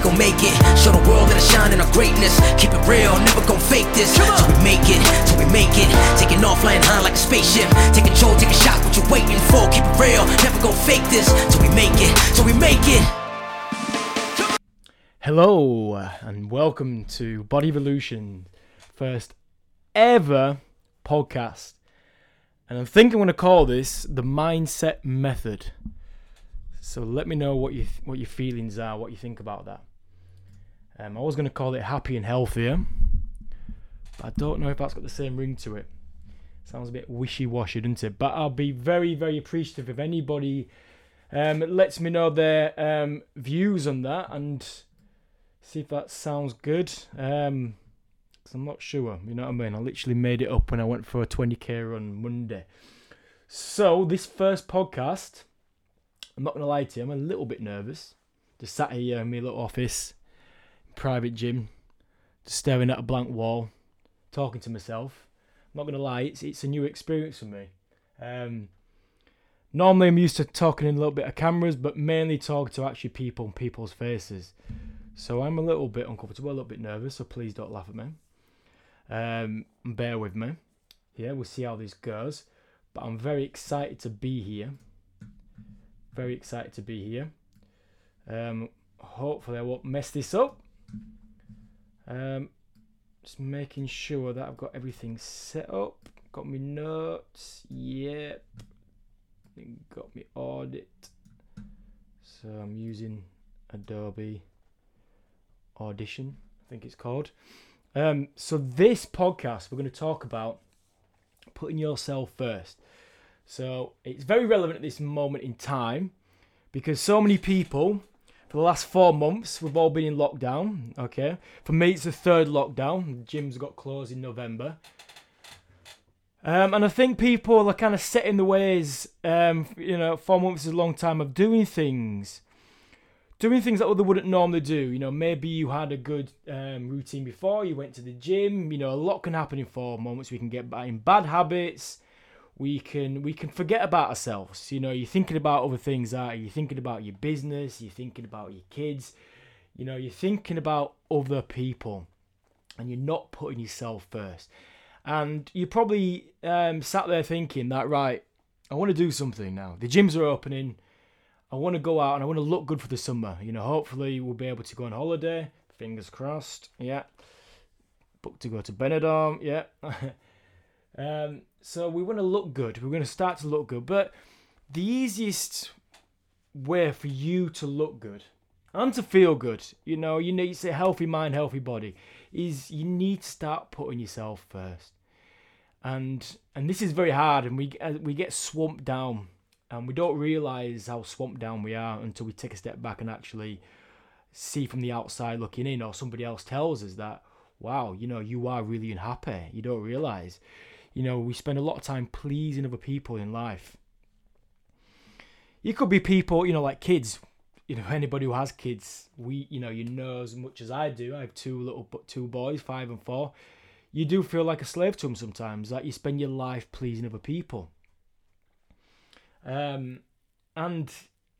we gon' make it. Show the world that I shine in our greatness. Keep it real, never gon' fake this. Till we make it, till we make it. Taking off, flying high like a spaceship. Take control, take a shot, what you waiting for? Keep it real, never gon' fake this. Till we make it, till we make it. Hello and welcome to Body Evolution, first ever podcast. And I think I'm going to call this the mindset method. So let me know what you what your feelings are, what you think about that. Um, I was going to call it happy and healthier, but I don't know if that's got the same ring to it. Sounds a bit wishy-washy, doesn't it? But I'll be very, very appreciative if anybody um, lets me know their um, views on that and see if that sounds good. Um, i I'm not sure. You know what I mean? I literally made it up when I went for a 20k run Monday. So this first podcast, I'm not gonna lie to you, I'm a little bit nervous. Just sat here in my little office, private gym, just staring at a blank wall, talking to myself. I'm not gonna lie, it's it's a new experience for me. Um, normally I'm used to talking in a little bit of cameras, but mainly talk to actually people and people's faces. So I'm a little bit uncomfortable, a little bit nervous. So please don't laugh at me. Um, bear with me. Yeah, we'll see how this goes. But I'm very excited to be here. Very excited to be here. Um, hopefully I won't mess this up. Um, just making sure that I've got everything set up. Got me notes. Yep. Got me audit. So I'm using Adobe Audition, I think it's called. Um, so this podcast, we're going to talk about putting yourself first. So it's very relevant at this moment in time because so many people for the last four months we've all been in lockdown. Okay, for me it's the third lockdown. The gyms got closed in November. Um, and I think people are kind of set in the ways. Um, you know, four months is a long time of doing things doing things that other wouldn't normally do. You know, maybe you had a good um, routine before, you went to the gym. You know, a lot can happen in four months. We can get in bad habits. We can we can forget about ourselves. You know, you're thinking about other things. Are you? You're thinking about your business. You're thinking about your kids. You know, you're thinking about other people, and you're not putting yourself first. And you probably um, sat there thinking that right. I want to do something now. The gyms are opening I want to go out and I want to look good for the summer. You know, hopefully we'll be able to go on holiday. Fingers crossed. Yeah. Booked to go to Benidorm. Yeah. um, so we want to look good. We're going to start to look good. But the easiest way for you to look good and to feel good, you know, you need a healthy mind, healthy body, is you need to start putting yourself first. And and this is very hard, and we uh, we get swamped down and we don't realize how swamped down we are until we take a step back and actually see from the outside looking in or somebody else tells us that wow you know you are really unhappy you don't realize you know we spend a lot of time pleasing other people in life. It could be people you know like kids you know anybody who has kids we you know you know as much as i do. I have two little two boys five and four. You do feel like a slave to them sometimes that you spend your life pleasing other people. Um, and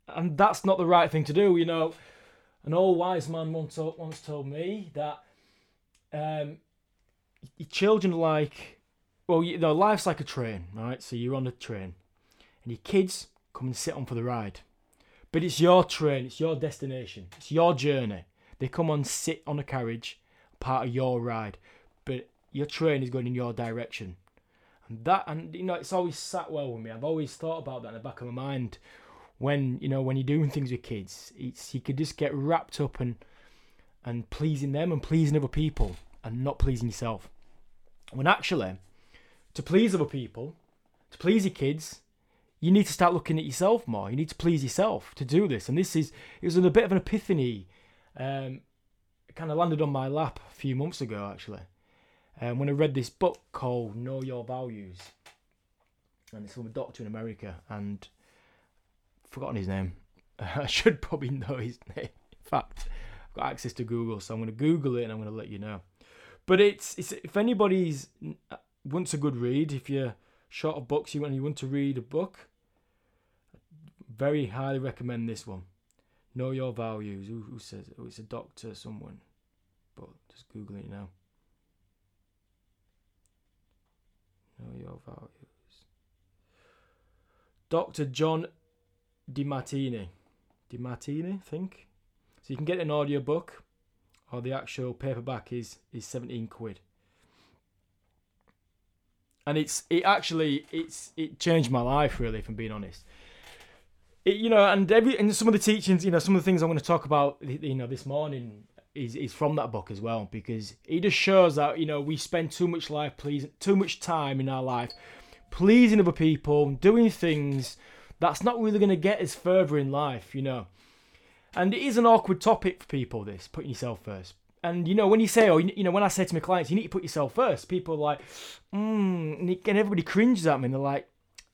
and that's not the right thing to do. You know, an old wise man once once told me that um, children like well, you know, life's like a train, right? So you're on a train, and your kids come and sit on for the ride, but it's your train, it's your destination, it's your journey. They come and sit on a carriage, part of your ride, but your train is going in your direction And that and you know it's always sat well with me. I've always thought about that in the back of my mind when you know when you're doing things with kids. It's you could just get wrapped up and and pleasing them and pleasing other people and not pleasing yourself. When actually, to please other people, to please your kids, you need to start looking at yourself more. You need to please yourself to do this. And this is it was a bit of an epiphany. Um, it kind of landed on my lap a few months ago actually um, when I read this book called Know Your Values, and it's from a doctor in America, and I've forgotten his name. I should probably know his name. In fact, I've got access to Google, so I'm going to Google it and I'm going to let you know. But it's, it's if anybody's wants a good read, if you're short of books, you want you want to read a book, very highly recommend this one. Know your values. Who, who says it? Oh, it's a doctor, someone. But just Google it now. Know your values. Dr. John Demartini. Demartini, I think. So you can get an audio book, or the actual paperback is is 17 quid. And it's it actually it's it changed my life really, if I'm being honest. It, you know, and every and some of the teachings, you know, some of the things I'm going to talk about, you know, this morning is is from that book as well because it just shows that you know we spend too much life pleasing, too much time in our life pleasing other people, doing things that's not really going to get us further in life, you know. And it is an awkward topic for people. This putting yourself first. And you know when you say, oh, you know, when I say to my clients, you need to put yourself first. People are like, mm, and everybody cringes at me, and they're like,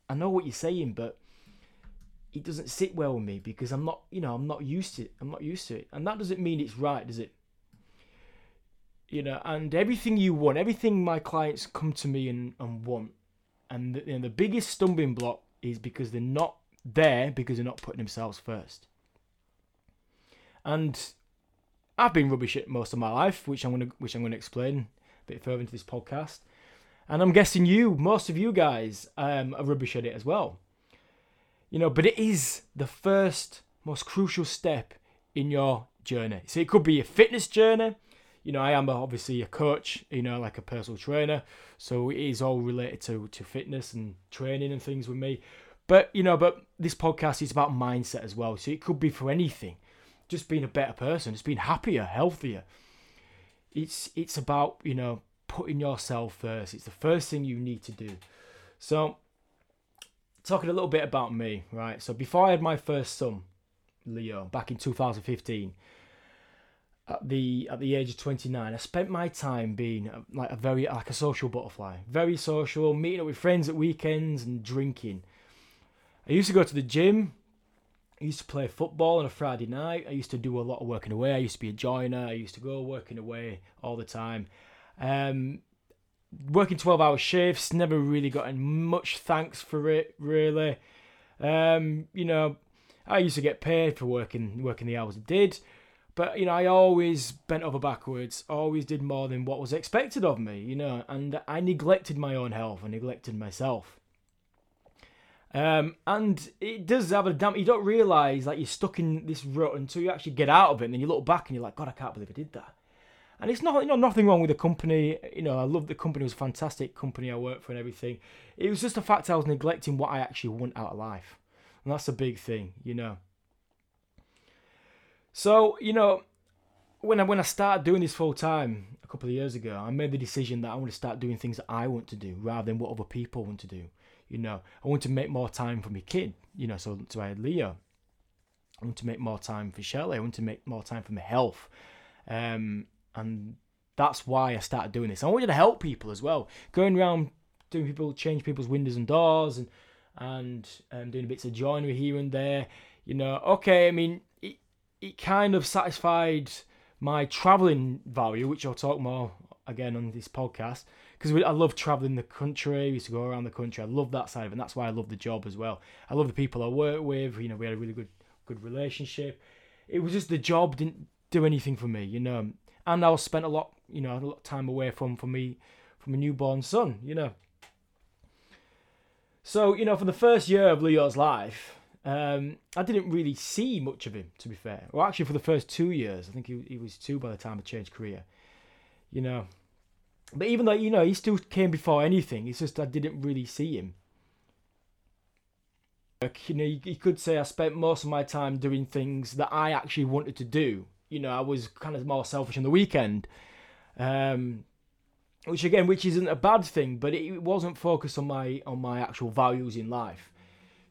I know what you're saying, but it doesn't sit well with me because I'm not, you know, I'm not used to it. I'm not used to it, and that doesn't mean it's right, does it? You know, and everything you want, everything my clients come to me and, and want, and the, you know, the biggest stumbling block is because they're not there because they're not putting themselves first. And I've been rubbish at most of my life, which I'm gonna which I'm gonna explain a bit further into this podcast. And I'm guessing you, most of you guys, um, are rubbish at it as well. You know, but it is the first most crucial step in your journey. So it could be a fitness journey, you know, I am obviously a coach, you know, like a personal trainer, so it is all related to to fitness and training and things with me. But you know, but this podcast is about mindset as well, so it could be for anything, just being a better person, just being happier, healthier. It's it's about you know putting yourself first. It's the first thing you need to do. So, talking a little bit about me, right? So before I had my first son, Leo, back in 2015 at the at the age of 29 i spent my time being like a very like a social butterfly very social meeting up with friends at weekends and drinking i used to go to the gym i used to play football on a friday night. I used to do a lot of working away. I used to be a joiner. I used to go working away all the time. Um, working 12 hour shifts never really gotten much thanks for it really. Um, you know i used to get paid for working working the hours i did but you know, I always bent over backwards, always did more than what was expected of me, you know, and I neglected my own health, I neglected myself. Um, and it does have a damp. You don't realize like you're stuck in this rut until you actually get out of it, and then you look back and you're like, God, I can't believe I did that. And it's not, you know, nothing wrong with the company. You know, I love the company. It was a fantastic company I worked for and everything. It was just the fact I was neglecting what I actually want out of life, and that's a big thing, you know. So you know, when I when I started doing this full time a couple of years ago, I made the decision that I want to start doing things that I want to do rather than what other people want to do. You know, I want to make more time for my kid. You know, so so I had Leo. I want to make more time for Shelley. I want to make more time for my health, um, and that's why I started doing this. I wanted to help people as well, going around doing people change people's windows and doors and and um, doing bits of joinery here and there. You know, okay, I mean it kind of satisfied my traveling value, which I'll talk more again on this podcast. Because I love traveling the country, I used to go around the country. I love that side of it, and that's why I love the job as well. I love the people I work with. You know, we had a really good good relationship. It was just the job didn't do anything for me, you know. And I was spent a lot, you know, a lot of time away from from me from a newborn son, you know. So you know, for the first year of Leo's life, um, I didn't really see much of him, to be fair. Well, actually, for the first two years, I think he, he was two by the time I changed career. You know, but even though you know he still came before anything, it's just I didn't really see him. You know, you, could say I spent most of my time doing things that I actually wanted to do. You know, I was kind of more selfish on the weekend, um, which again, which isn't a bad thing, but it wasn't focused on my on my actual values in life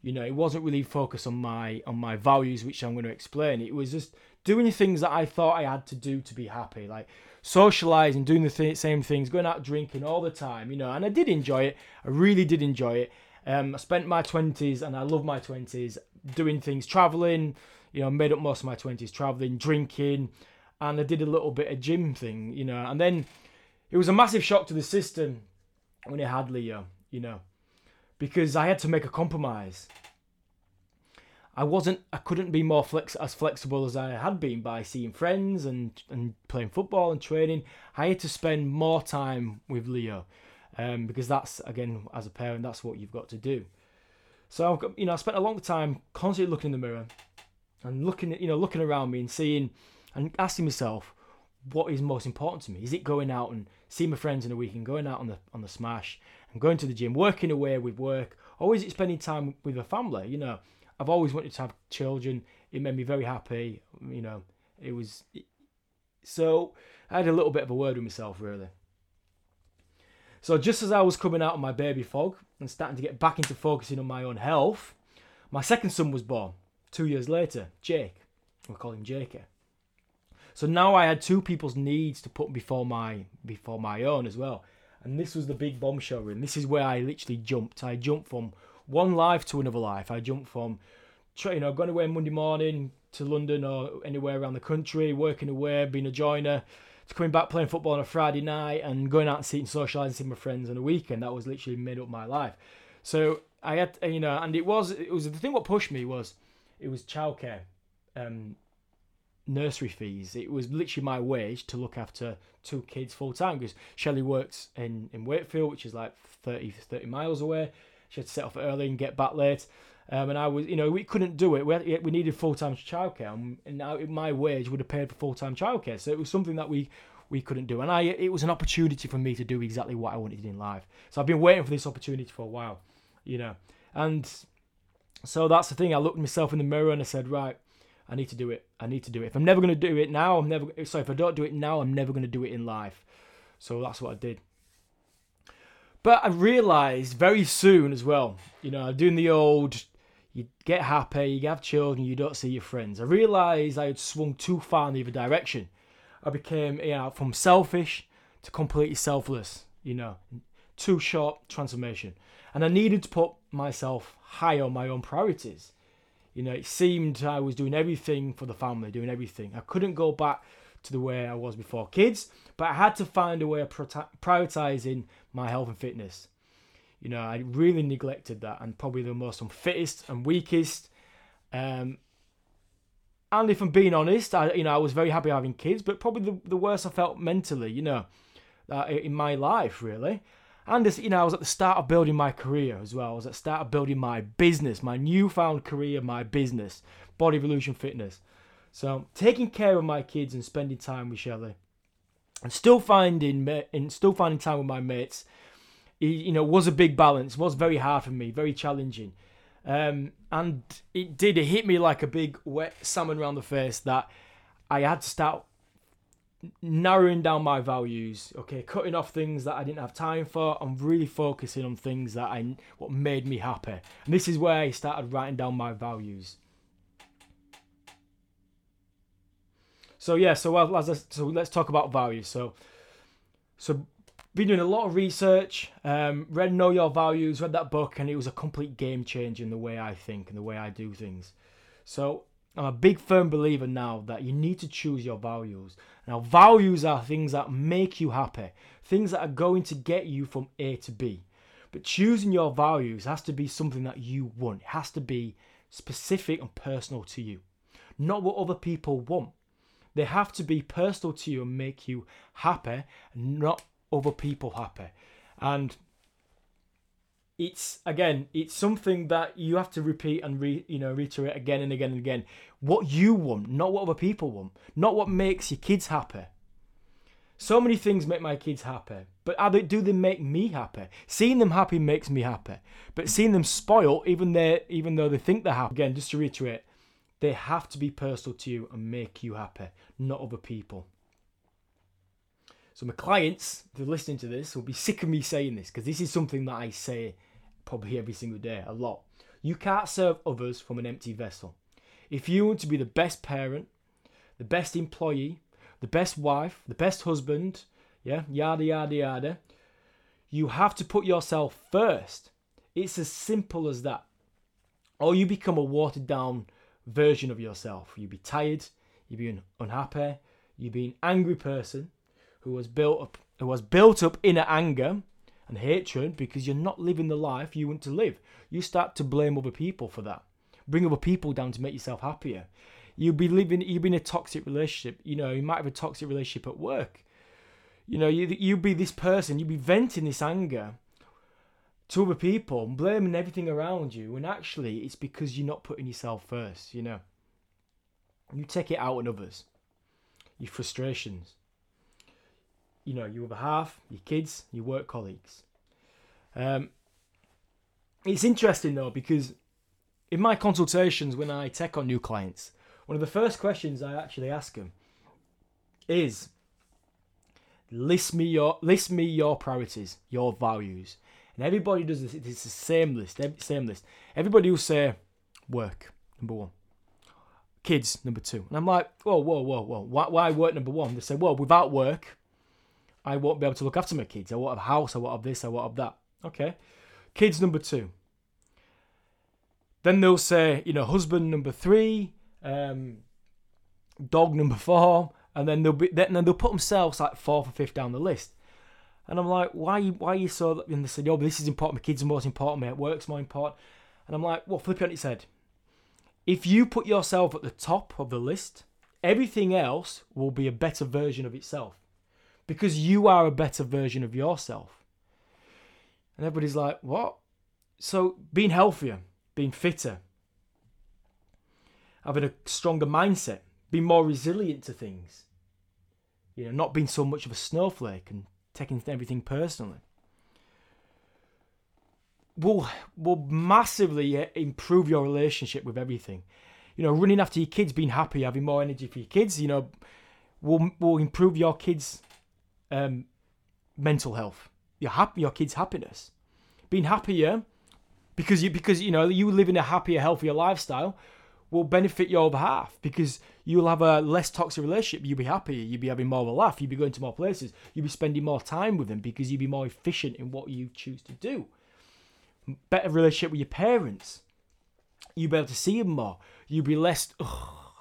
you know it wasn't really focused on my on my values which i'm going to explain it was just doing things that i thought i had to do to be happy like socializing doing the th- same things going out drinking all the time you know and i did enjoy it i really did enjoy it um, i spent my 20s and i love my 20s doing things traveling you know made up most of my 20s traveling drinking and i did a little bit of gym thing you know and then it was a massive shock to the system when it had leo you know because I had to make a compromise. I wasn't I couldn't be more flex as flexible as I had been by seeing friends and and playing football and training. I had to spend more time with Leo, um, because that's again as a parent that's what you've got to do. So you know I spent a long time constantly looking in the mirror, and looking at you know looking around me and seeing and asking myself what is most important to me. Is it going out and seeing my friends in a week and going out on the on the smash and going to the gym, working away with work, or is it spending time with a family? You know, I've always wanted to have children. It made me very happy. You know, it was so I had a little bit of a word with myself really. So just as I was coming out of my baby fog and starting to get back into focusing on my own health, my second son was born. Two years later, Jake. We'll call him Jake. So now I had two people's needs to put before my before my own as well. And this was the big bombshell room. This is where I literally jumped. I jumped from one life to another life. I jumped from, you know, going away Monday morning to London or anywhere around the country, working away, being a joiner, to coming back playing football on a Friday night and going out and seeing, socialising, seeing my friends on a weekend. That was literally made up my life. So I had, you know, and it was, it was the thing. What pushed me was, it was childcare, um, nursery fees. It was literally my wage to look after two kids full time because Shelley works in in Wakefield, which is like 30, 30 miles away. She had to set off early and get back late. Um, and I was, you know, we couldn't do it. We, had, we needed full time childcare, and, and my wage would have paid for full time childcare. So it was something that we we couldn't do, and I it was an opportunity for me to do exactly what I wanted in life. So I've been waiting for this opportunity for a while, you know, and so that's the thing. I looked myself in the mirror and I said, right, I need to do it. I need to do it. If I'm never going to do it now, I'm never. So if I don't do it now, I'm never going to do it in life. So that's what I did. But I realised very soon as well, you know, doing the old, you get happy, you have children, you don't see your friends. I realised I had swung too far in the other direction. I became, you know, from selfish to completely selfless, you know, too short transformation. And I needed to put myself high on my own priorities. You know, it seemed I was doing everything for the family, doing everything. I couldn't go back to the way I was before kids, but I had to find a way of prioritizing my health and fitness. You know, I really neglected that, and probably the most unfittest and weakest. Um, and if I'm being honest, I you know I was very happy having kids, but probably the, the worst I felt mentally, you know, uh, in my life really. And this, you know, I was at the start of building my career as well. I was at the start of building my business, my newfound career, my business, Body Evolution Fitness. So taking care of my kids and spending time with Shelley, and still finding and still finding time with my mates, you know, was a big balance. Was very hard for me, very challenging, um, and it did. It hit me like a big wet salmon around the face that I had to start narrowing down my values. Okay, cutting off things that I didn't have time for. I'm really focusing on things that I what made me happy, and this is where I started writing down my values. So yeah, so as so let's talk about values. So so been doing a lot of research, um, read Know Your Values, read that book, and it was a complete game changer in the way I think and the way I do things. So I'm a big firm believer now that you need to choose your values. Now, values are things that make you happy, things that are going to get you from A to B. But choosing your values has to be something that you want. It has to be specific and personal to you, not what other people want. They have to be personal to you and make you happy, not other people happy. And it's again, it's something that you have to repeat and re, you know reiterate again and again and again. What you want, not what other people want, not what makes your kids happy. So many things make my kids happy, but they, do they make me happy? Seeing them happy makes me happy, but seeing them spoil, even they even though they think they're happy. Again, just to reiterate, they have to be personal to you and make you happy, not other people. So my clients, if they're listening to this, will be sick of me saying this because this is something that I say probably every single day, a lot. You can't serve others from an empty vessel. If you want to be the best parent, the best employee, the best wife, the best husband, yeah, yada yada yada, you have to put yourself first. It's as simple as that. Or you become a watered down version of yourself. You'd be tired, you'd be an unhappy, you'd be an angry person who was built up who was built up inner anger and hatred because you're not living the life you want to live. You start to blame other people for that. bring other people down to make yourself happier. You'll be living, you'll be in a toxic relationship. You know, you might have a toxic relationship at work. You know, you you be this person, you'd be venting this anger to other people, and blaming everything around you, when actually it's because you're not putting yourself first. You know, you take it out on others, your frustrations. You know, your other half, your kids, your work colleagues. Um, it's interesting though because in my consultations when I take on new clients, one of the first questions I actually ask them is list me your list me your priorities, your values. And everybody does this. It's the same list. Same list. Everybody will say work number one, kids number two, and I'm like, whoa, whoa, whoa, whoa. Why, why work number one? They say, well, without work, I won't be able to look after my kids. I won't have a house. I won't have this. I won't have that. Okay, kids number two. Then they'll say, you know, husband number three, um, dog number four, and then they'll be then they'll put themselves like fourth or fifth down the list. And I'm like, why why are you so? And they said, oh, this is important. My kids are most important. My work's more important. And I'm like, well, flip it on its head. If you put yourself at the top of the list, everything else will be a better version of itself, because you are a better version of yourself. And everybody's like, what? So being healthier, being fitter, having a stronger mindset, being more resilient to things. You know, not being so much of a snowflake and taking everything personally. Will will massively uh, improve your relationship with everything. You know, running after your kids, being happy, having more energy for your kids. You know, will will improve your kids' um, mental health. Your happy, your kids' happiness. Being happier because you because you know you live in a happier, healthier lifestyle will benefit your other half because you'll have a less toxic relationship. You'll be happier. You'll be having more of a laugh. You'll be going to more places. You'll be spending more time with them because you'll be more efficient in what you choose to do. Better relationship with your parents. You'll be able to see them more. You'll be less. Oh,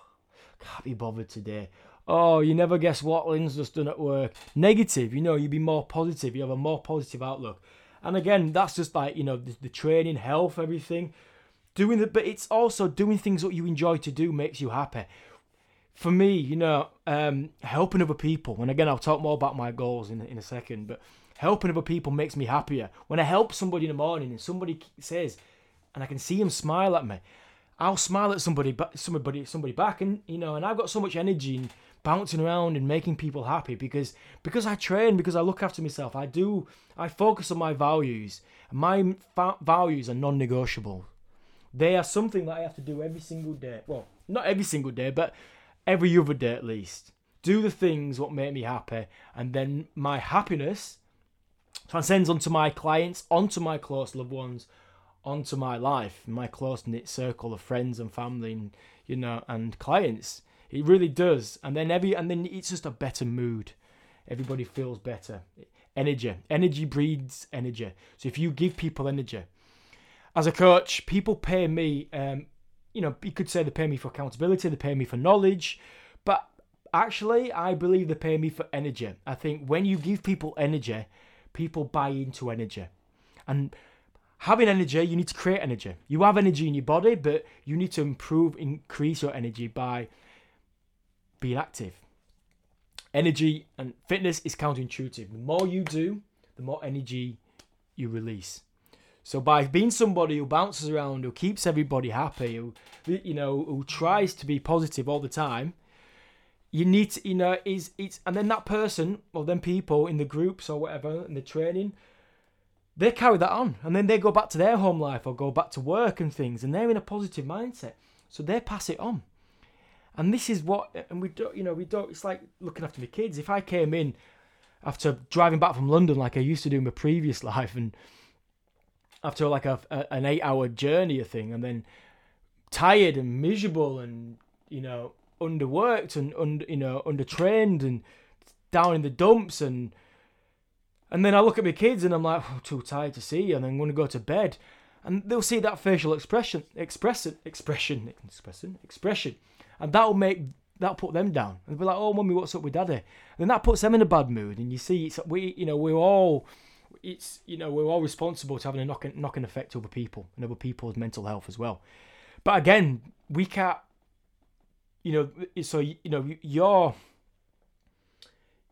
can't be bothered today. Oh, you never guess what Lynn's just done at work. Negative, you know, you'll be more positive. You have a more positive outlook. And again, that's just like, you know, the, the training, health, everything doing the, but it's also doing things that you enjoy to do makes you happy. For me, you know, um, helping other people, and again, I'll talk more about my goals in in a second, but helping other people makes me happier. When I help somebody in the morning and somebody says, and I can see him smile at me, I'll smile at somebody, somebody, somebody back, and you know, and I've got so much energy and bouncing around and making people happy because because I train, because I look after myself. I do. I focus on my values. My fa- values are non-negotiable. They are something that I have to do every single day. Well, not every single day, but every other day at least. Do the things what make me happy, and then my happiness transcends onto my clients, onto my close loved ones, onto my life, my close knit circle of friends and family, and you know, and clients. It really does, and then every and then it's just a better mood. Everybody feels better. Energy, energy breeds energy. So if you give people energy, as a coach, people pay me. Um, you know, you could say they pay me for accountability, they pay me for knowledge, but actually, I believe they pay me for energy. I think when you give people energy, people buy into energy, and having energy, you need to create energy. You have energy in your body, but you need to improve, increase your energy by being active. Energy and fitness is counterintuitive. The more you do, the more energy you release. So by being somebody who bounces around, who keeps everybody happy, who you know, who tries to be positive all the time, you need to, you know, is it's and then that person or then people in the groups or whatever in the training, they carry that on and then they go back to their home life or go back to work and things and they're in a positive mindset. So they pass it on. And this is what and we don't you know, we don't it's like looking after my kids. If I came in after driving back from London like I used to do in my previous life and after like a, a an eight hour journey or thing, and then tired and miserable and you know underworked and under you know undertrained and down in the dumps and and then I look at my kids and I'm like oh, too tired to see you and I'm going to go to bed. And they'll see that facial expression expression expression expression expression and that'll make that'll put them down. And they'll be like oh mummy what's up with daddy? And then that puts them in a bad mood and you see it's we you know we're all it's you know we're all responsible to having a knocking knocking effect over people and other people's mental health as well. But again, we can't. You know, so you know you're.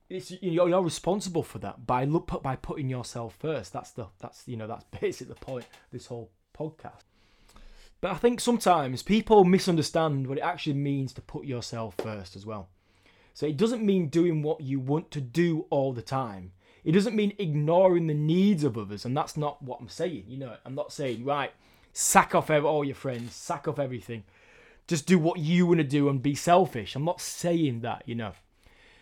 It's you're, you're responsible for that by look by putting yourself first. That's the that's you know that's basically the point this whole podcast. But I think sometimes people misunderstand what it actually means to put yourself first as well. So it doesn't mean doing what you want to do all the time. It doesn't mean ignoring the needs of others, and that's not what I'm saying. You know, I'm not saying right, sack off all your friends, sack off everything, just do what you want to do and be selfish. I'm not saying that, you know,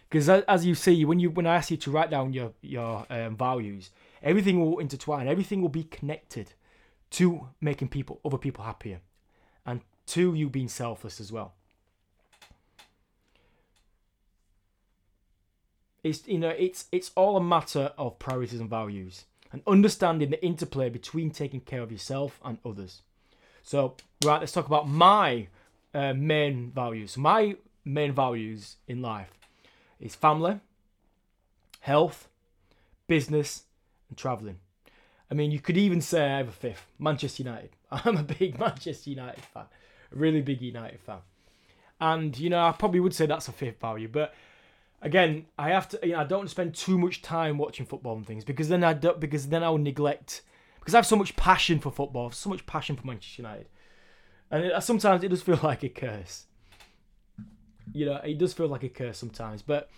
because as you see, when you when I ask you to write down your your um, values, everything will intertwine, everything will be connected to making people other people happier, and to you being selfless as well. It's you know it's it's all a matter of priorities and values and understanding the interplay between taking care of yourself and others. So right, let's talk about my uh, main values. So My main values in life is family, health, business, and traveling. I mean, you could even say I have a fifth, Manchester United. I'm a big Manchester United fan, a really big United fan. And, you know, I probably would say that's a fifth value, but again, I have to. You know, I don't spend too much time watching football and things because then I don't because then I will neglect because I have so much passion for football, so much passion for Manchester United, and it, sometimes it does feel like a curse. You know, it does feel like a curse sometimes. But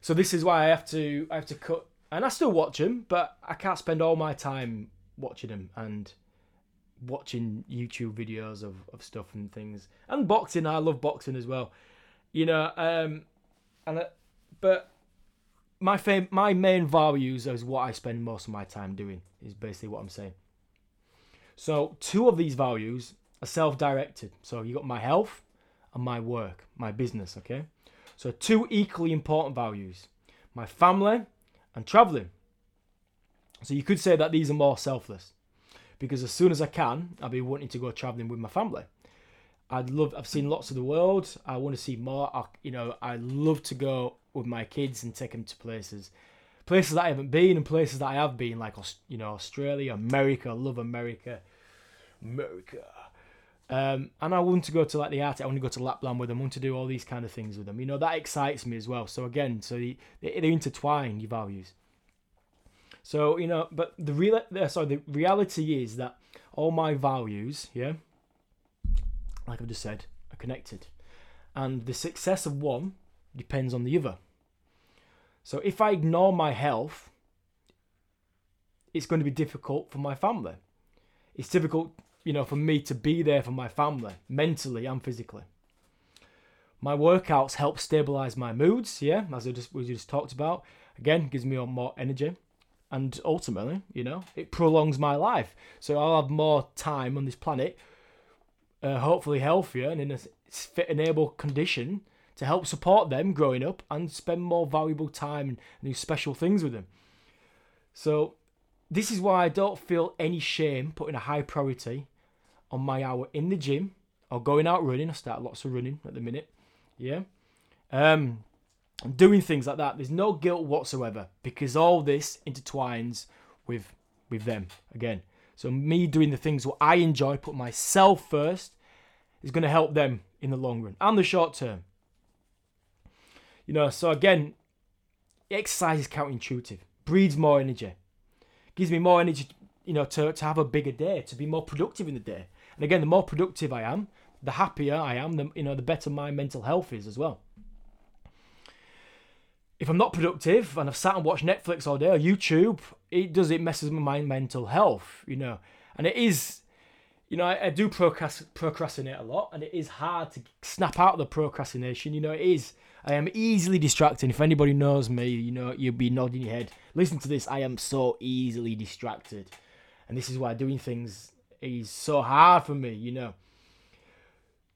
so this is why I have to I have to cut, and I still watch them, but I can't spend all my time watching them and watching YouTube videos of, of stuff and things. And boxing, I love boxing as well. You know, um, and but my fam- my main values is what I spend most of my time doing. Is basically what I'm saying. So two of these values are self-directed. So you got my health and my work, my business. Okay. So two equally important values: my family and traveling. So you could say that these are more selfless, because as soon as I can, I'll be wanting to go traveling with my family. I'd love. I've seen lots of the world. I want to see more. I, you know, I love to go with my kids and take them to places, places that I haven't been and places that I have been, like you know Australia, America. I love America, America. Um, and I want to go to like the Arctic. I want to go to Lapland with them. I want to do all these kind of things with them. You know that excites me as well. So again, so they, they, they intertwine your values. So you know, but the real sorry, the reality is that all my values, yeah, like I've just said, are connected, and the success of one depends on the other. So if I ignore my health, it's going to be difficult for my family. It's difficult, you know, for me to be there for my family, mentally and physically. My workouts help stabilize my moods, yeah, as I just we just talked about. Again, gives me more energy. And ultimately, you know, it prolongs my life. So I'll have more time on this planet, uh, hopefully healthier and in a fit and able condition to help support them growing up and spend more valuable time and do special things with them. So, this is why I don't feel any shame putting a high priority on my hour in the gym or going out running. I start lots of running at the minute. Yeah. Um, doing things like that. There's no guilt whatsoever because all this intertwines with with them again. So me doing the things what I enjoy, put myself first, is going to help them in the long run and the short term. You know, so again, exercise is counterintuitive. Breeds more energy. Gives me more energy, you know, to, to have a bigger day, to be more productive in the day. And again, the more productive I am, the happier I am, the you know, the better my mental health is as well. If I'm not productive and I've sat and watched Netflix all day or YouTube, it does it messes with my mental health, you know. And it is you know, I, I do procrastinate a lot, and it is hard to snap out of the procrastination. You know, it is. I am easily distracted. If anybody knows me, you know, you'll be nodding your head. Listen to this. I am so easily distracted, and this is why doing things is so hard for me. You know.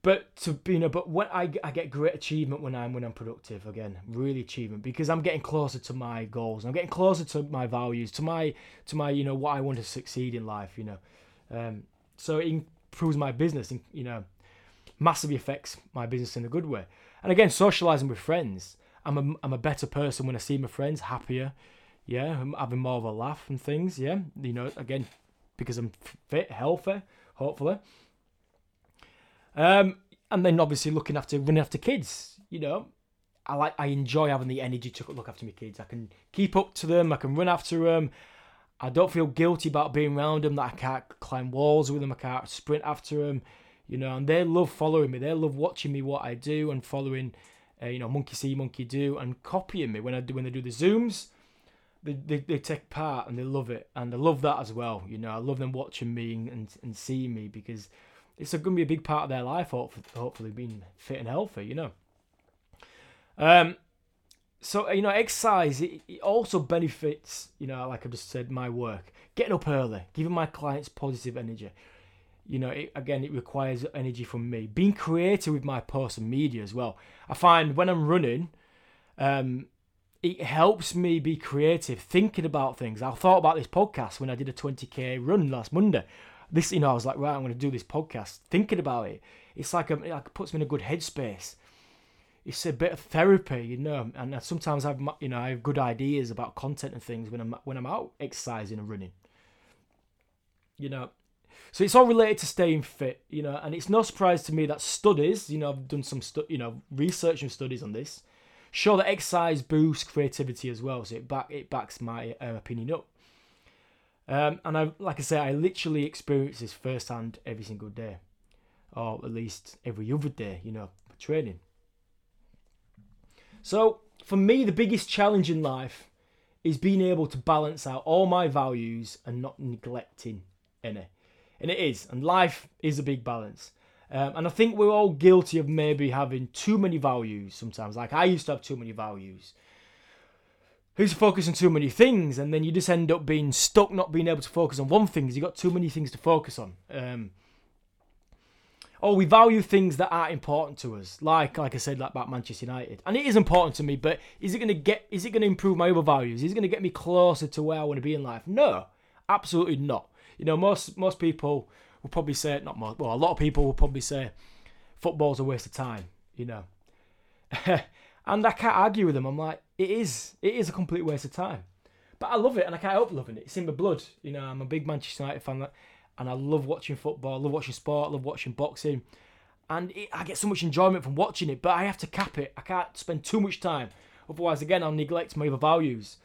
But to you know, but when I, I get great achievement when I'm when I'm productive again, really achievement because I'm getting closer to my goals. I'm getting closer to my values, to my to my you know what I want to succeed in life. You know, um, so it improves my business, and you know, massively affects my business in a good way. And again, socializing with friends, I'm a, I'm a better person when I see my friends, happier, yeah, I'm having more of a laugh and things, yeah, you know, again, because I'm fit, healthy, hopefully. Um, and then obviously looking after running after kids. You know, I like I enjoy having the energy to look after my kids. I can keep up to them. I can run after them. I don't feel guilty about being around them. That I can't climb walls with them. I can't sprint after them. You know, and they love following me. They love watching me what I do and following. Uh, you know, monkey see, monkey do, and copying me when I do when they do the zooms. They, they, they take part and they love it, and I love that as well. You know, I love them watching me and, and seeing me because it's going to be a big part of their life. Hopefully, hopefully being fit and healthy. You know. Um, so you know, exercise it, it also benefits. You know, like I've just said, my work, getting up early, giving my clients positive energy. You know, it, again, it requires energy from me. Being creative with my posts and media as well. I find when I'm running, um, it helps me be creative, thinking about things. I thought about this podcast when I did a 20k run last Monday. This, you know, I was like, right, I'm going to do this podcast, thinking about it. It's like a, it like puts me in a good headspace it's a bit of therapy, you know. And sometimes I've you know I have good ideas about content and things when I'm when I'm out exercising and running. You know, so it's all related to staying fit, you know. And it's no surprise to me that studies, you know, I've done some stu- you know research and studies on this, show that exercise boosts creativity as well. So it back it backs my uh, opinion up. Um, and I like I say, I literally experience this firsthand every single day, or at least every other day, you know, training. So, for me, the biggest challenge in life is being able to balance out all my values and not neglecting any. And it is, and life is a big balance. Um, and I think we're all guilty of maybe having too many values sometimes. Like I used to have too many values. Who's focusing on too many things, and then you just end up being stuck, not being able to focus on one thing because you got too many things to focus on. Um, oh, we value things that are important to us, like like I said, like about Manchester United, and it is important to me. But is it going to get? Is it going to improve my other values? Is it going to get me closer to where I want to be in life? No, absolutely not. You know, most most people will probably say not most. Well, a lot of people will probably say football's a waste of time. You know, and I can't argue with them. I'm like, it is. It is a complete waste of time. But I love it, and I can't help loving it. It's in my blood. You know, I'm a big Manchester United fan and I love watching football. I love watching sport. I love watching boxing, and it, I get so much enjoyment from watching it. But I have to cap it. I can't spend too much time, otherwise, again, I'll neglect my other values.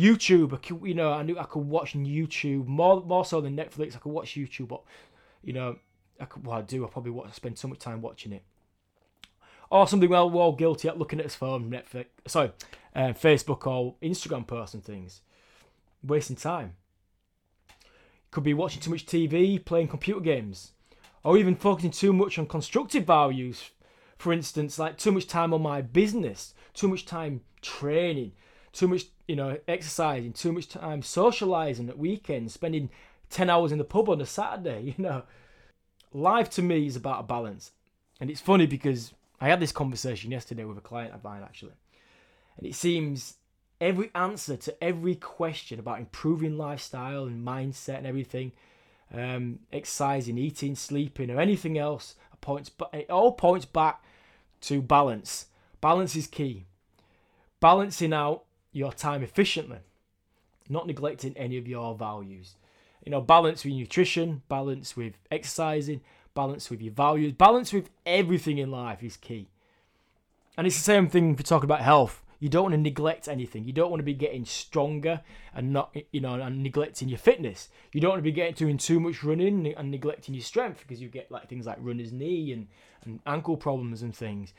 YouTube, you know, I knew I could watch YouTube more more so than Netflix. I could watch YouTube, but you know, I could. Well, I do. I probably watch, spend so much time watching it. Or something well, we're all guilty at looking at his phone, Netflix, sorry, uh, Facebook or Instagram posts and things, wasting time. Could be watching too much TV, playing computer games, or even focusing too much on constructive values. For instance, like too much time on my business, too much time training, too much, you know, exercising, too much time socializing at weekends, spending 10 hours in the pub on a Saturday, you know. Life to me is about a balance. And it's funny because I had this conversation yesterday with a client of mine actually. And it seems every answer to every question about improving lifestyle and mindset and everything, um, exercising, eating, sleeping, or anything else, points, but it all points back to balance. Balance is key. Balancing out your time efficiently, not neglecting any of your values. You know, balance with nutrition, balance with exercising, balance with your values, balance with everything in life is key. And it's the same thing if you talk about health. You don't want to neglect anything. You don't want to be getting stronger and not, you know, and neglecting your fitness. You don't want to be getting doing too much running and neglecting your strength because you get like things like runner's knee and, and ankle problems and things.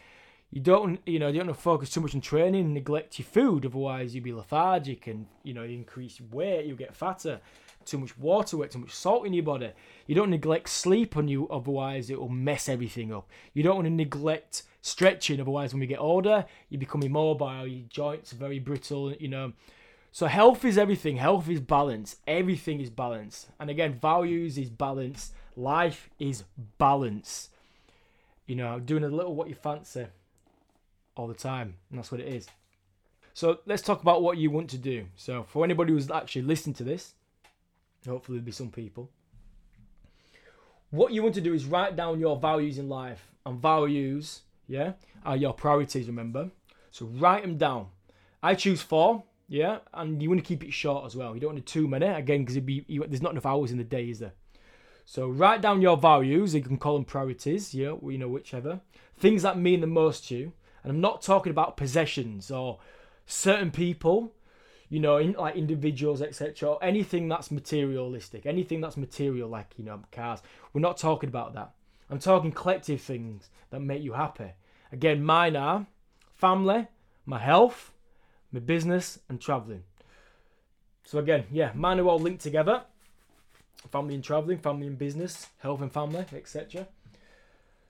You don't, you know, you don't want to focus too much on training and neglect your food. Otherwise, you'll be lethargic and you know, you increase weight. You'll get fatter. Too much water weight, too much salt in your body. You don't neglect sleep on you. Otherwise, it will mess everything up. You don't want to neglect stretching. Otherwise, when we get older, you become immobile. Your joints are very brittle. You know. So health is everything. Health is balance. Everything is balance. And again, values is balance. Life is balance. You know, doing a little what you fancy all the time, and that's what it is. So let's talk about what you want to do. So for anybody who's actually listening to this, hopefully there'll be some people. What you want to do is write down your values in life, and values yeah, are your priorities, remember? So write them down. I choose four, yeah, and you want to keep it short as well. You don't want to too many, again, because be, there's not enough hours in the day, is there? So write down your values. You can call them priorities. Yeah, you know whichever things that mean the most to you. And I'm not talking about possessions or certain people, you know, in, like individuals, etc. Anything that's materialistic, anything that's material, like you know, cars. We're not talking about that. I'm talking collective things that make you happy. Again, mine are family, my health, my business, and traveling. So again, yeah, mine are all linked together. Family and traveling, family and business, health and family, etc.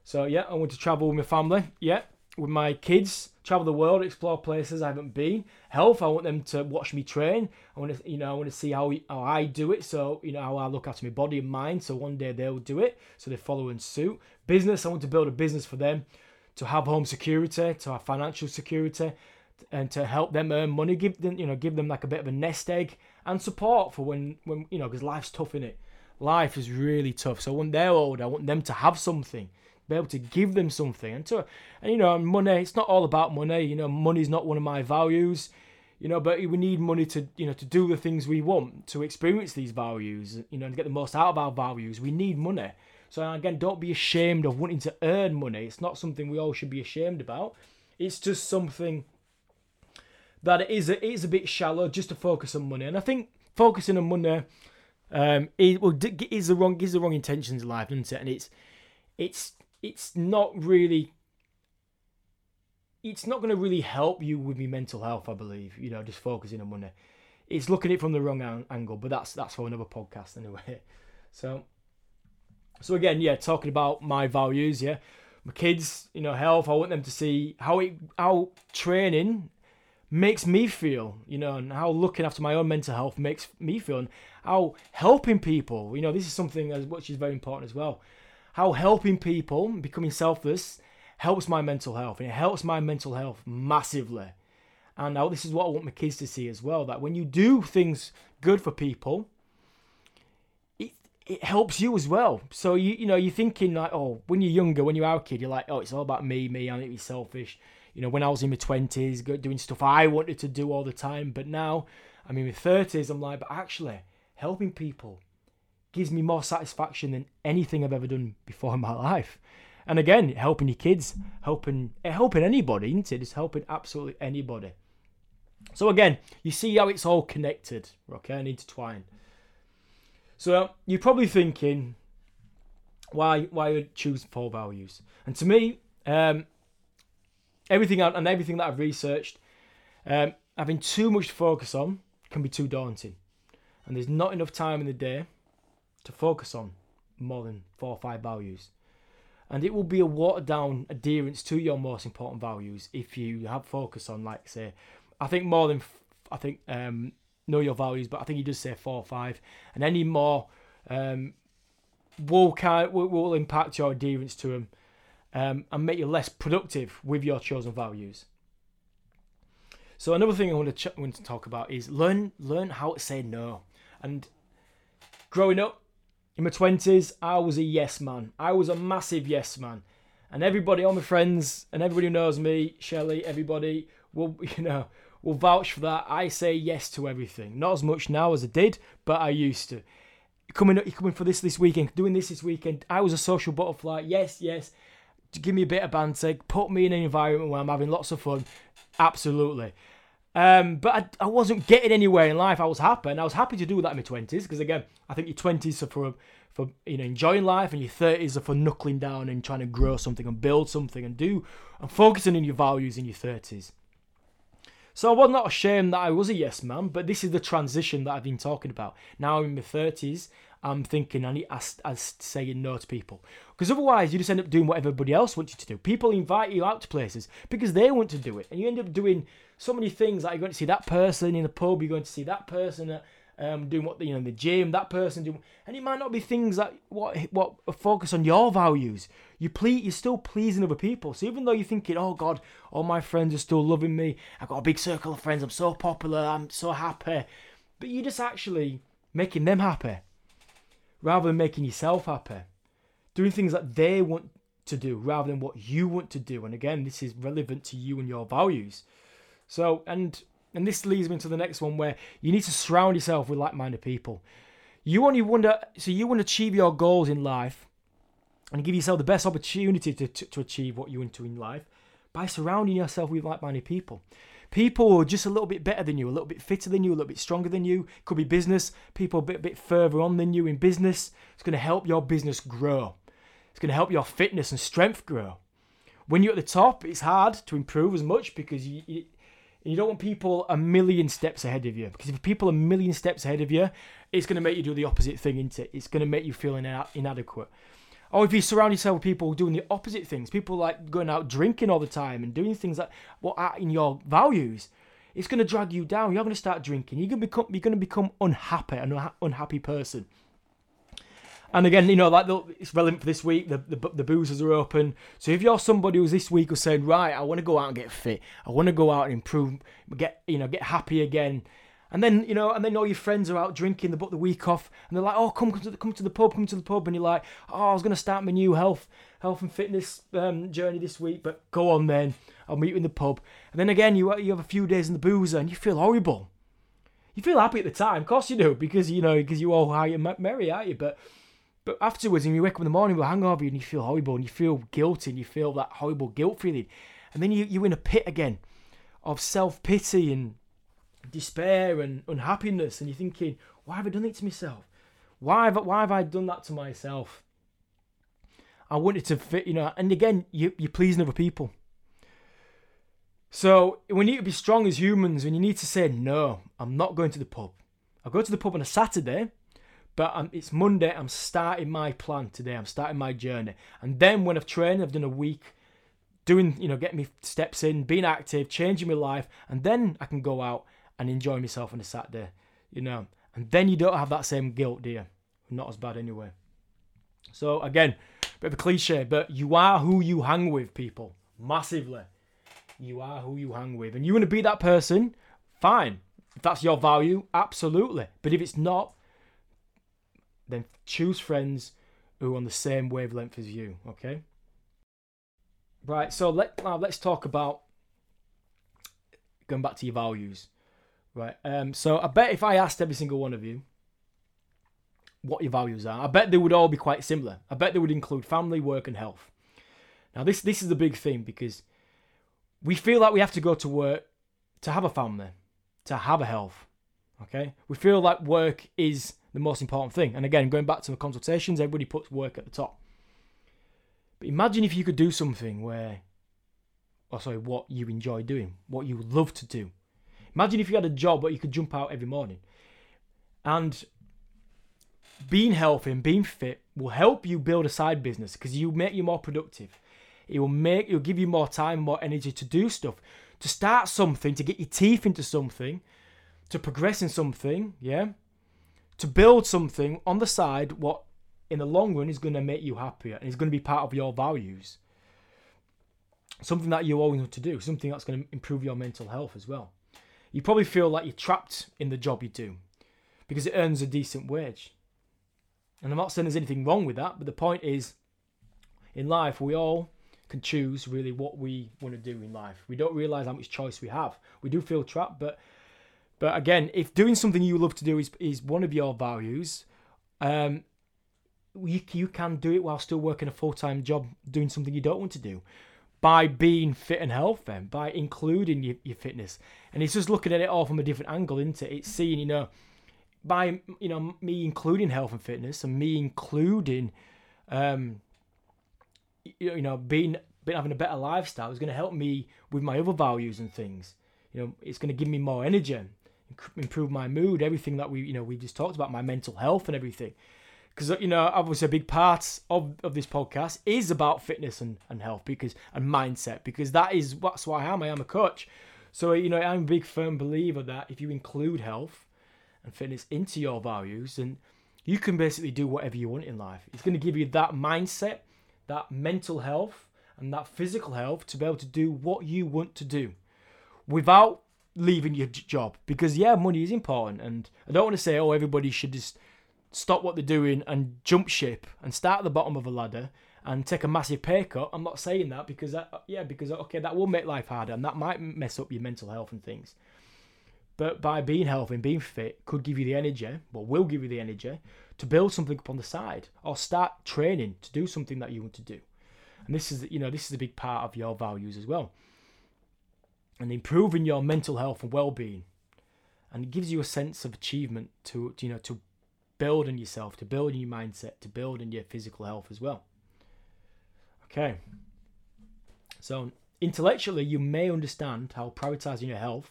So yeah, I want to travel with my family. Yeah, with my kids, travel the world, explore places I haven't been. Health, I want them to watch me train. I want to, you know, I want to see how how I do it. So you know how I look after my body and mind. So one day they'll do it. So they follow in suit. Business, I want to build a business for them to have home security, to have financial security, and to help them earn money. Give them, you know, give them like a bit of a nest egg and support for when when you know because life's tough in it. Life is really tough. So when they're old, I want them to have something be able to give them something. And to and you know money it's not all about money you know money's not one of my values you know but we need money to you know to do the things we want to experience these values you know and get the most out of our values. We need money. So again don't be ashamed of wanting to earn money. It's not something we all should be ashamed about. It's just something that it is a, is a bit shallow just to focus on money. And i think focusing on money um it well is the wrong is the wrong intentions in life isn't it? And it's it's it's not really it's not going to really help you with your mental health i believe you know just focusing on money. It's looking at it from the wrong an- angle but that's that's for another podcast anyway. So so again yeah talking about my values yeah. My kids you know health i want them to see how it how training makes me feel you know and how looking after my own mental health makes me feel and how helping people you know this is something as which is very important as well how helping people, becoming selfless, helps my mental health. And it helps my mental health massively. And now this is what I want my kids to see as well that when you do things good for people, it, it helps you as well. So you you know you're thinking like oh when you're younger when you're a kid you're like oh it's all about me me I need to be selfish. You know when I was in my twenties doing stuff I wanted to do all the time, but now I'm in my thirties I'm like but actually helping people gives me more satisfaction than anything I've ever done before in my life. And again, helping your kids, helping helping anybody, isn't it? It's helping absolutely anybody. So again, you see how it's all connected, okay, and intertwined. So you're probably thinking, why why choose four values? And to me, um, everything and everything that I've researched, um, having too much to focus on can be too daunting, and there's not enough time in the day to focus on more than four or five values. And it will be a watered down adherence to your most important values if you have focus on, like, say, I think more than, I think, um, know your values, but I think you just say four or five. And any more um, will, will, will impact your adherence to them um, and make you less productive with your chosen values. So another thing I want to ch- want to talk about is learn learn how to say no. And growing up, in my 20s, I was a yes man. I was a massive yes man. And everybody, all my friends, and everybody who knows me, Shelley, everybody will, you know, will vouch for that. I say yes to everything. Not as much now as I did, but I used to. Coming, up, you coming for this this weekend, doing this this weekend. I was a social butterfly. Yes, yes. Give me a bit of banter. Put me in an environment where I'm having lots of fun. Absolutely. Um, but I, I wasn't getting anywhere in life. I was happy, and I was happy to do that in my twenties because again, I think your twenties are for for you know enjoying life, and your thirties are for knuckling down and trying to grow something and build something and do and focusing on your values in your thirties. So I was not ashamed that I was a yes man, but this is the transition that I've been talking about. Now I'm in my thirties, I'm thinking need as, as saying no to people because otherwise you just end up doing what everybody else wants you to do. People invite you out to places because they want to do it, and you end up doing so many things like you're going to see that person in the pub, you're going to see that person at, um, doing what you know in the gym, that person doing, and it might not be things that what what focus on your values. You please, you're still pleasing other people. So even though you're thinking, oh God, all my friends are still loving me, I've got a big circle of friends, I'm so popular, I'm so happy, but you're just actually making them happy rather than making yourself happy, doing things that they want to do rather than what you want to do. And again, this is relevant to you and your values. So, and and this leads me to the next one where you need to surround yourself with like-minded people. You only to, so you want to achieve your goals in life and give yourself the best opportunity to, to, to achieve what you want to in life by surrounding yourself with like-minded people. People who are just a little bit better than you, a little bit fitter than you, a little bit stronger than you. Could be business, people a bit, bit further on than you in business. It's going to help your business grow. It's going to help your fitness and strength grow. When you're at the top, it's hard to improve as much because you, you, you don't want people a million steps ahead of you. Because if people are a million steps ahead of you, it's going to make you do the opposite thing, isn't it? It's going to make you feel ina- inadequate. Or if you surround yourself with people doing the opposite things, people like going out drinking all the time and doing things that what are in your values, it's going to drag you down. You're going to start drinking. You're going to become you're going to become unhappy, an unha- unhappy person. And again, you know, like the, it's relevant for this week. The, the the boozers are open. So if you're somebody who's this week was saying, right, I want to go out and get fit. I want to go out and improve, get you know, get happy again. And then you know, and then all your friends are out drinking. They book the week off, and they're like, "Oh, come, come to the come to the pub, come to the pub." And you're like, "Oh, I was going to start my new health health and fitness um, journey this week, but go on then. I'll meet you in the pub." And then again, you you have a few days in the boozer, and you feel horrible. You feel happy at the time, of course you do, because you know because you're all high and merry, aren't you? But but afterwards, when you wake up in the morning with a hangover and you feel horrible and you feel guilty and you feel that horrible guilt feeling, and then you you're in a pit again of self pity and despair and unhappiness, and you're thinking, why have I done it to myself? Why have, why have I done that to myself? I wanted to fit, you know, and again, you, you're pleasing other people. So we need to be strong as humans, and you need to say, no, I'm not going to the pub. I'll go to the pub on a Saturday, but I'm, it's Monday. I'm starting my plan today. I'm starting my journey, and then when I've trained, I've done a week, doing, you know, getting me steps in, being active, changing my life, and then I can go out and enjoy myself on a Saturday, you know. And then you don't have that same guilt, do you? Not as bad anyway. So again, bit of a cliche, but you are who you hang with, people. Massively. You are who you hang with. And you want to be that person, fine. If that's your value, absolutely. But if it's not, then choose friends who are on the same wavelength as you, okay? Right, so let, now let's talk about going back to your values. Right. Um, so I bet if I asked every single one of you what your values are, I bet they would all be quite similar. I bet they would include family, work, and health. Now this this is the big thing because we feel like we have to go to work to have a family, to have a health. Okay? We feel like work is the most important thing. And again, going back to the consultations, everybody puts work at the top. But imagine if you could do something where, or sorry, what you enjoy doing, what you love to do Imagine if you had a job where you could jump out every morning. And being healthy and being fit will help you build a side business because you make you more productive. It will make it'll give you more time, more energy to do stuff, to start something, to get your teeth into something, to progress in something, yeah, to build something on the side. What in the long run is going to make you happier and is going to be part of your values. Something that you always want to do, something that's going to improve your mental health as well you probably feel like you're trapped in the job you do because it earns a decent wage. And I'm not saying there's anything wrong with that, but the point is, in life, we all can choose really what we want to do in life. We don't realize how much choice we have. We do feel trapped, but but again, if doing something you love to do is is one of your values, um, you you can do it while still working a full time job doing something you don't want to do by being fit and healthy, by including your, your fitness. And it's just looking at it all from a different angle, isn't it? It's seeing, you know, by you know me including health and fitness and me including, um, you know, being, being having a better lifestyle is going to help me with my other values and things. You know, it's going to give me more energy, improve my mood, everything that we you know we just talked about, my mental health and everything because you know obviously a big part of, of this podcast is about fitness and, and health because and mindset because that is that's why I am I am a coach. So you know I'm a big firm believer that if you include health and fitness into your values and you can basically do whatever you want in life. It's going to give you that mindset that mental health and that physical health to be able to do what you want to do without leaving your job. Because yeah money is important and I don't want to say oh everybody should just stop what they're doing and jump ship and start at the bottom of a ladder and take a massive pay cut. I'm not saying that because that, yeah, because okay, that will make life harder and that might mess up your mental health and things. but by being healthy and being fit could give you the energy, well, will give you the energy to build something up on the side or start training to do something that you want to do. And this is, you know, this is a big part of your values as well. And improving your mental health and well-being, and it gives you a sense of achievement to, you know, to build on yourself, to build on your mindset, to build on your physical health as well. Okay. So intellectually, you may understand how prioritizing your health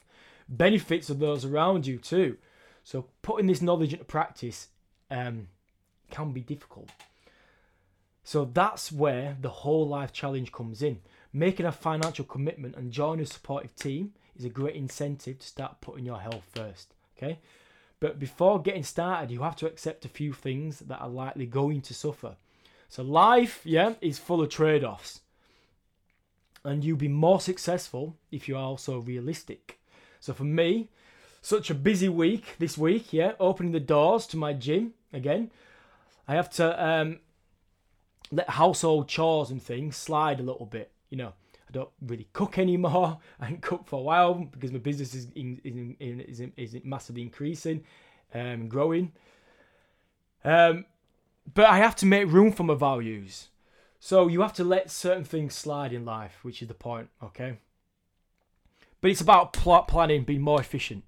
benefits of those around you too. So putting this knowledge into practice um, can be difficult. So that's where the whole life challenge comes in. Making a financial commitment and joining a supportive team is a great incentive to start putting your health first. Okay. But before getting started, you have to accept a few things that are likely going to suffer. So life, yeah, is full of trade-offs. And you'll be more successful if you're also realistic. So for me, such a busy week this week, yeah, opening the doors to my gym again. I have to um, let household chores and things slide a little bit. You know, I don't really cook anymore. I haven't cooked for a while because my business is in, is, is, is massively increasing and um, growing. Um, but I have to make room for my values. So you have to let certain things slide in life, which is the point, okay? But it's about planning, being more efficient.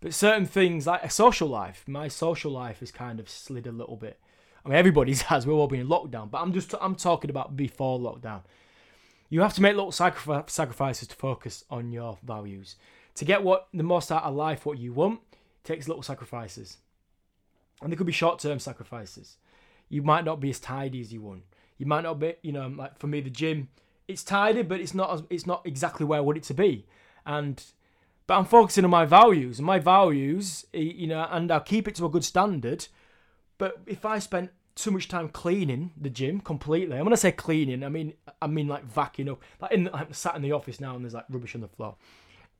But certain things like a social life, my social life has kind of slid a little bit. I mean, everybody's has. We've all been in lockdown, but I'm just I'm talking about before lockdown. You have to make little sacrifices to focus on your values. To get what the most out of life, what you want, takes little sacrifices, and they could be short-term sacrifices. You might not be as tidy as you want. You might not be, you know, like for me, the gym, it's tidy, but it's not it's not exactly where I want it to be and but I'm focusing on my values and my values, you know, and I'll keep it to a good standard. But if I spend too much time cleaning the gym completely, I'm gonna say cleaning. I mean, I mean like vacuuming up. Like in, I'm sat in the office now and there's like rubbish on the floor.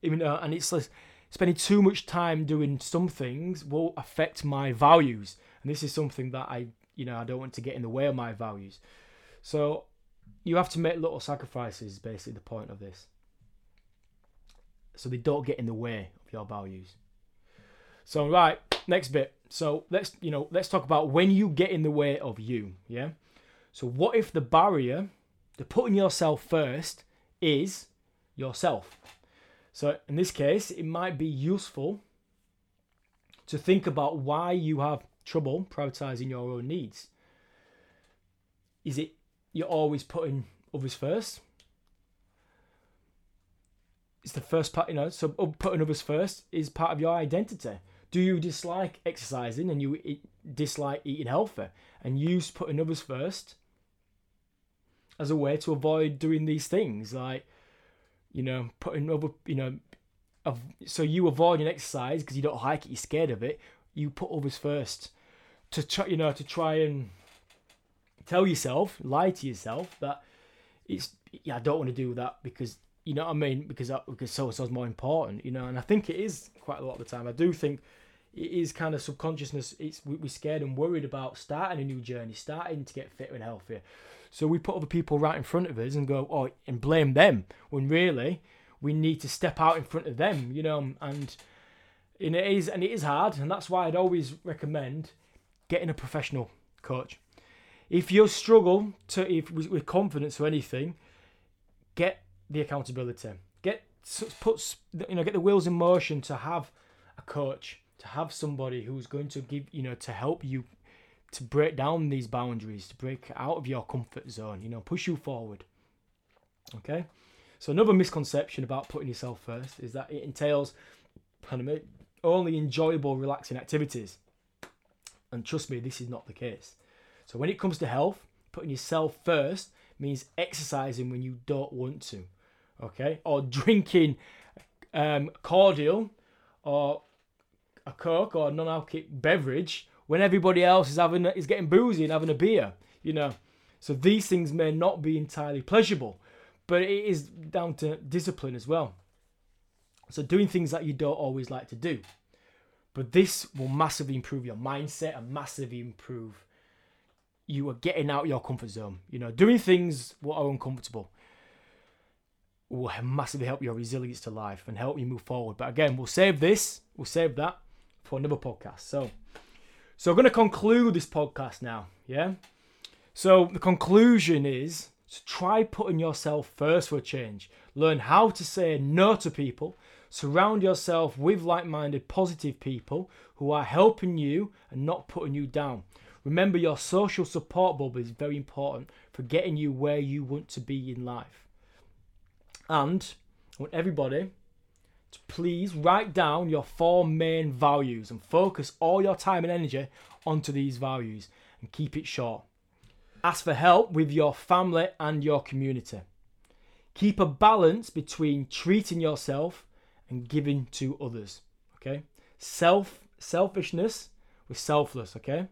Even uh, and it's like spending too much time doing some things will affect my values, and this is something that I, you know, I don't want to get in the way of my values. So you have to make little sacrifices. Basically, the point of this so they don't get in the way of your values. So right, next bit. So let's you know let's talk about when you get in the way of you. Yeah. So what if the barrier to putting yourself first is yourself? So in this case, it might be useful to think about why you have trouble prioritizing your own needs. Is it you're always putting others first? it's the first part, you know, so oh, putting others first is part of your identity. Do you dislike exercising and you eat, dislike eating healthy and use putting others first as a way to avoid doing these things like, you know, putting other, you know, so you avoid an exercise because you don't like it, you're scared of it. You put others first to try, you know, to try and tell yourself, lie to yourself that it's yeah, I don't want to do that because you know what I mean? Because that, because so so is more important, you know. And I think it is quite a lot of the time. I do think it is kind of subconsciousness. It's we, we're scared and worried about starting a new journey, starting to get fitter and healthier. So we put other people right in front of us and go, oh, and blame them when really we need to step out in front of them, you know. And and it is and it is hard, and that's why I'd always recommend getting a professional coach. If you struggle to if with confidence or anything, get the accountability. Get puts you know get the wheels in motion to have a coach, to have somebody who's going to give you know to help you to break down these boundaries, to break out of your comfort zone, you know, push you forward. Okay? So another misconception about putting yourself first is that it entails only enjoyable, relaxing activities. And trust me, this is not the case. So when it comes to health, putting yourself first means exercising when you don't want to okay, or drinking um, cordial or a coke or a non-alcoholic beverage when everybody else is having is getting boozy and having a beer, you know. So these things may not be entirely pleasurable, but it is down to discipline as well. So doing things that you don't always like to do. But this will massively improve your mindset and massively improve you are getting out your comfort zone. You know, doing things what are uncomfortable will massively help your resilience to life and help you move forward. But again, we'll save this, we'll save that for another podcast. So, so I'm going to conclude this podcast now. Yeah. So the conclusion is to try putting yourself first for a change. Learn how to say no to people. Surround yourself with like minded, positive people who are helping you and not putting you down. Remember, your social support bubble is very important for getting you where you want to be in life. And I want everybody to please write down your four main values and focus all your time and energy onto these values and keep it short. Ask for help with your family and your community. Keep a balance between treating yourself and giving to others. Okay? Self selfishness with selfless, okay?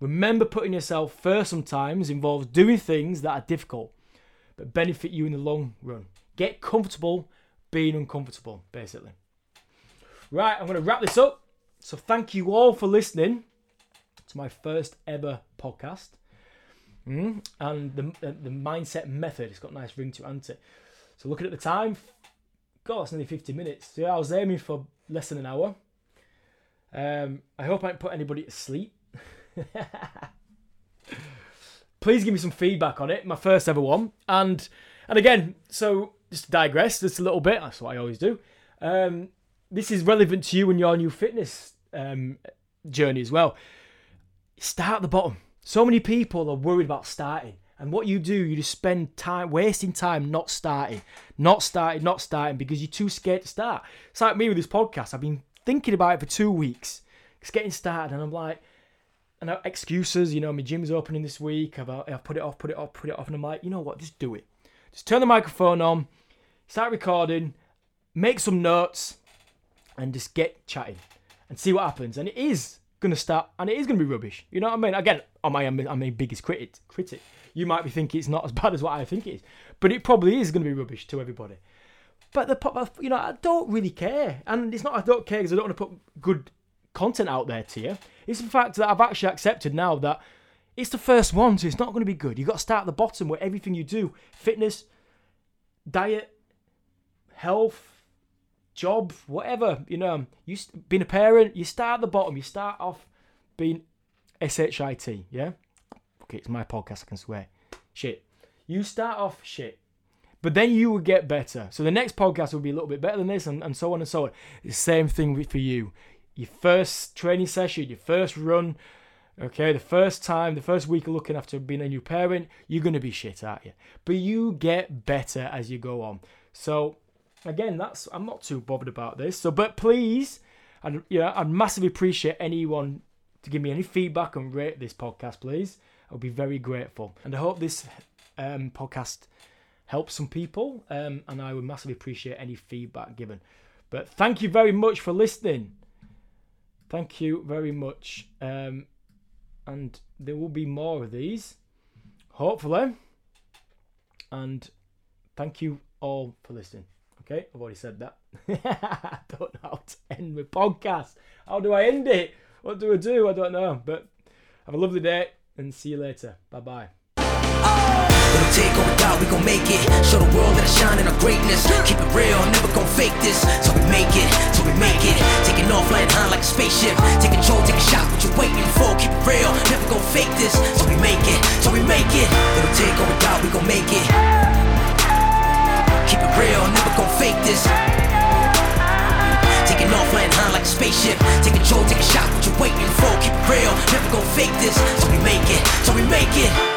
Remember putting yourself first sometimes involves doing things that are difficult but benefit you in the long run. Get comfortable being uncomfortable, basically. Right, I'm going to wrap this up. So, thank you all for listening to my first ever podcast. Mm, and the, uh, the mindset method, it's got a nice ring to it, hasn't it? So, looking at the time, God, it's nearly 50 minutes. So, yeah, I was aiming for less than an hour. Um, I hope I didn't put anybody to sleep. Please give me some feedback on it. My first ever one. And and again, so just digress just a little bit. That's what I always do. Um, this is relevant to you and your new fitness um, journey as well. Start at the bottom. So many people are worried about starting. And what you do, you just spend time wasting time not starting, not starting, not starting because you're too scared to start. It's like me with this podcast. I've been thinking about it for two weeks. It's getting started, and I'm like, and excuses. You know, my gym's opening this week. I've, I've put it off, put it off, put it off, and I'm like, you know what? Just do it. Just turn the microphone on, start recording, make some notes, and just get chatting and see what happens. And it is gonna start, and it is gonna be rubbish. You know what I mean? Again, I'm my I'm my biggest critic. Critic. You might be thinking it's not as bad as what I think it is, but it probably is gonna be rubbish to everybody. But the pop, you know, I don't really care, and it's not I don't care because I don't want to put good content out there to you. It's the fact that I've actually accepted now that it's the first one, so it's not going to be good. You've got to start at the bottom where everything you do fitness, diet, health, job, whatever, you know, you being a parent, you start at the bottom. You start off being SHIT, yeah? Okay, it's my podcast, I can swear. Shit. You start off shit. But then you will get better. So the next podcast will be a little bit better than this, and, and so on and so on. The same thing for you. Your first training session, your first run, Okay, the first time, the first week of looking after being a new parent, you're going to be shit, aren't you? But you get better as you go on. So, again, that's I'm not too bothered about this. So, but please, and you know, I'd massively appreciate anyone to give me any feedback and rate this podcast, please. I'll be very grateful. And I hope this um, podcast helps some people, um, and I would massively appreciate any feedback given. But thank you very much for listening. Thank you very much. Um, and there will be more of these, hopefully. And thank you all for listening. Okay, I've already said that. I don't know how to end my podcast. How do I end it? What do I do? I don't know. But have a lovely day and see you later. Bye bye. Gonna take on God, we gon' make it. Show the world that I shine in our greatness. Keep it real, never gon' fake this. So we make it, we make it. Taking off, flying high like a spaceship. Take control, take a shot, what you waiting for? Keep it real, never gonna fake this. So we make it, so we make it. Gonna take on God, we gon' make it. Keep it real, never gon' fake this. Taking off, flying high like a spaceship. Take control, take a shot, what you waiting for? Keep it real, never gon' fake this. So we make it, so we make it.